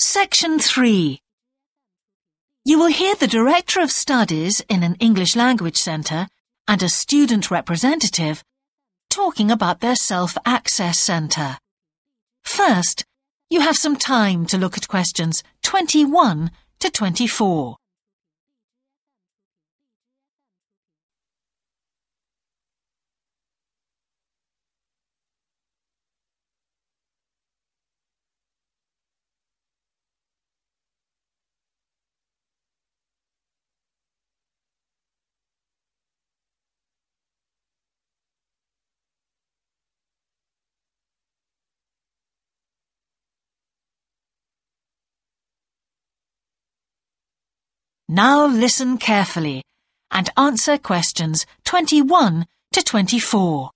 Section 3 You will hear the Director of Studies in an English Language Centre and a student representative talking about their self-access centre. First, you have some time to look at questions 21 to 24. Now listen carefully and answer questions 21 to 24.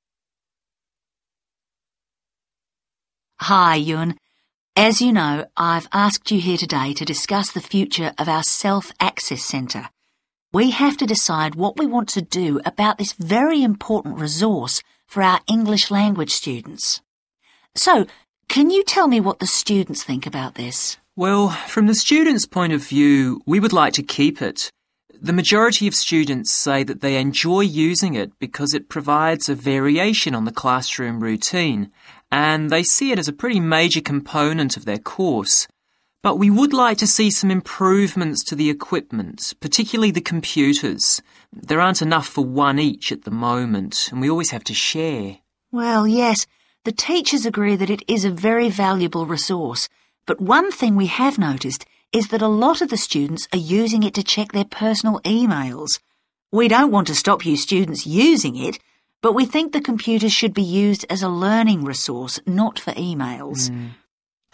Hi, Yun. As you know, I've asked you here today to discuss the future of our self-access centre. We have to decide what we want to do about this very important resource for our English language students. So, can you tell me what the students think about this? Well, from the students' point of view, we would like to keep it. The majority of students say that they enjoy using it because it provides a variation on the classroom routine, and they see it as a pretty major component of their course. But we would like to see some improvements to the equipment, particularly the computers. There aren't enough for one each at the moment, and we always have to share. Well, yes, the teachers agree that it is a very valuable resource. But one thing we have noticed is that a lot of the students are using it to check their personal emails. We don't want to stop you students using it, but we think the computer should be used as a learning resource, not for emails. Mm.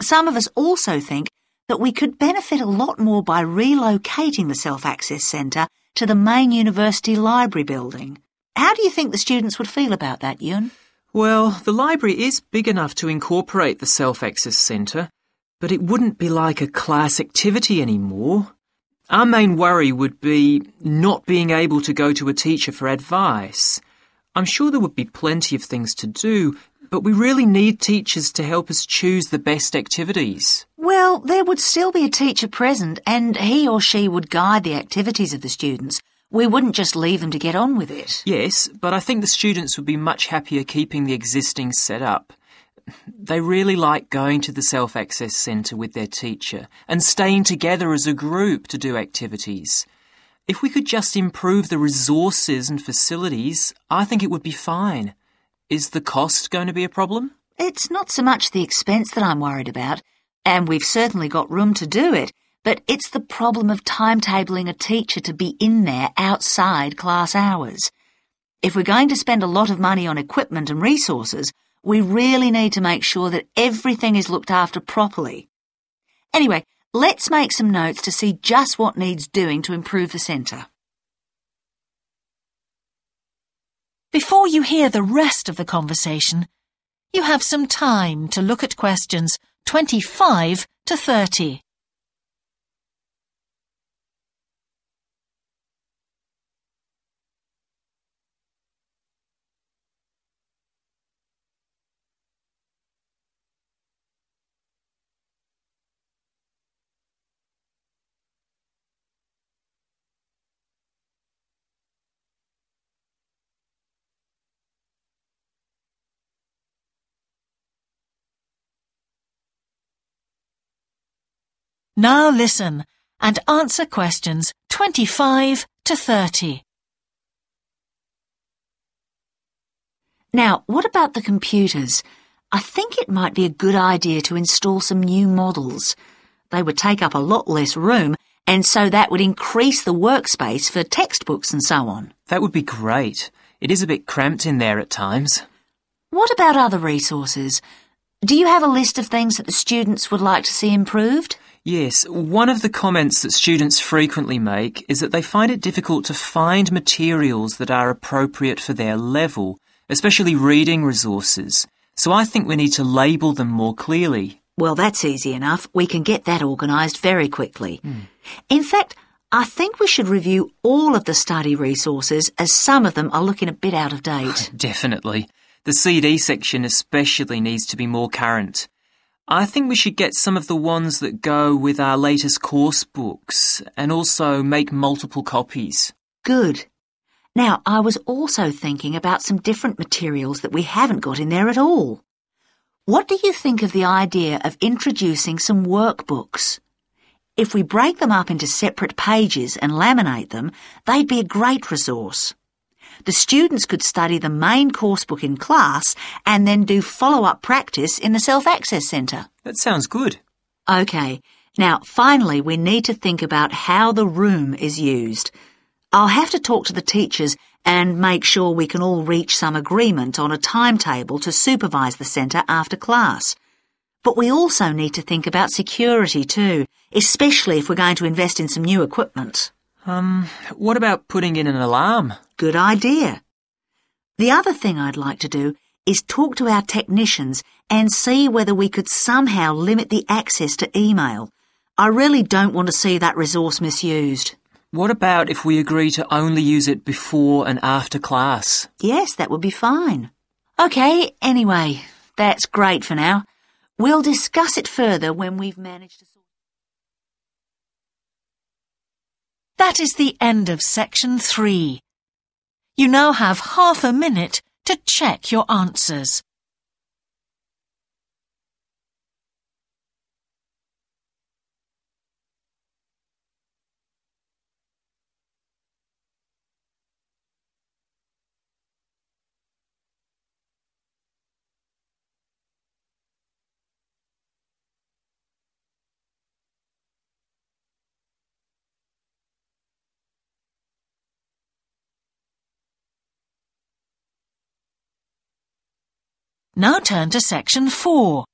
Some of us also think that we could benefit a lot more by relocating the self-access centre to the main university library building. How do you think the students would feel about that, Yun? Well, the library is big enough to incorporate the self-access centre, but it wouldn't be like a class activity anymore. Our main worry would be not being able to go to a teacher for advice. I'm sure there would be plenty of things to do, but we really need teachers to help us choose the best activities. Well, there would still be a teacher present and he or she would guide the activities of the students. We wouldn't just leave them to get on with it. Yes, but I think the students would be much happier keeping the existing setup. They really like going to the self access centre with their teacher and staying together as a group to do activities. If we could just improve the resources and facilities, I think it would be fine. Is the cost going to be a problem? It's not so much the expense that I'm worried about, and we've certainly got room to do it, but it's the problem of timetabling a teacher to be in there outside class hours. If we're going to spend a lot of money on equipment and resources, we really need to make sure that everything is looked after properly. Anyway, let's make some notes to see just what needs doing to improve the centre. Before you hear the rest of the conversation, you have some time to look at questions 25 to 30. Now listen and answer questions 25 to 30. Now, what about the computers? I think it might be a good idea to install some new models. They would take up a lot less room, and so that would increase the workspace for textbooks and so on. That would be great. It is a bit cramped in there at times. What about other resources? Do you have a list of things that the students would like to see improved? Yes, one of the comments that students frequently make is that they find it difficult to find materials that are appropriate for their level, especially reading resources. So I think we need to label them more clearly. Well, that's easy enough. We can get that organised very quickly. Hmm. In fact, I think we should review all of the study resources as some of them are looking a bit out of date. Definitely. The CD section especially needs to be more current. I think we should get some of the ones that go with our latest course books and also make multiple copies. Good. Now, I was also thinking about some different materials that we haven't got in there at all. What do you think of the idea of introducing some workbooks? If we break them up into separate pages and laminate them, they'd be a great resource. The students could study the main course book in class and then do follow-up practice in the Self-Access Centre. That sounds good. OK, now finally we need to think about how the room is used. I'll have to talk to the teachers and make sure we can all reach some agreement on a timetable to supervise the centre after class. But we also need to think about security too, especially if we're going to invest in some new equipment. Um, what about putting in an alarm? Good idea. The other thing I'd like to do is talk to our technicians and see whether we could somehow limit the access to email. I really don't want to see that resource misused. What about if we agree to only use it before and after class? Yes, that would be fine. OK, anyway, that's great for now. We'll discuss it further when we've managed to That is the end of section three. You now have half a minute to check your answers. Now turn to section 4.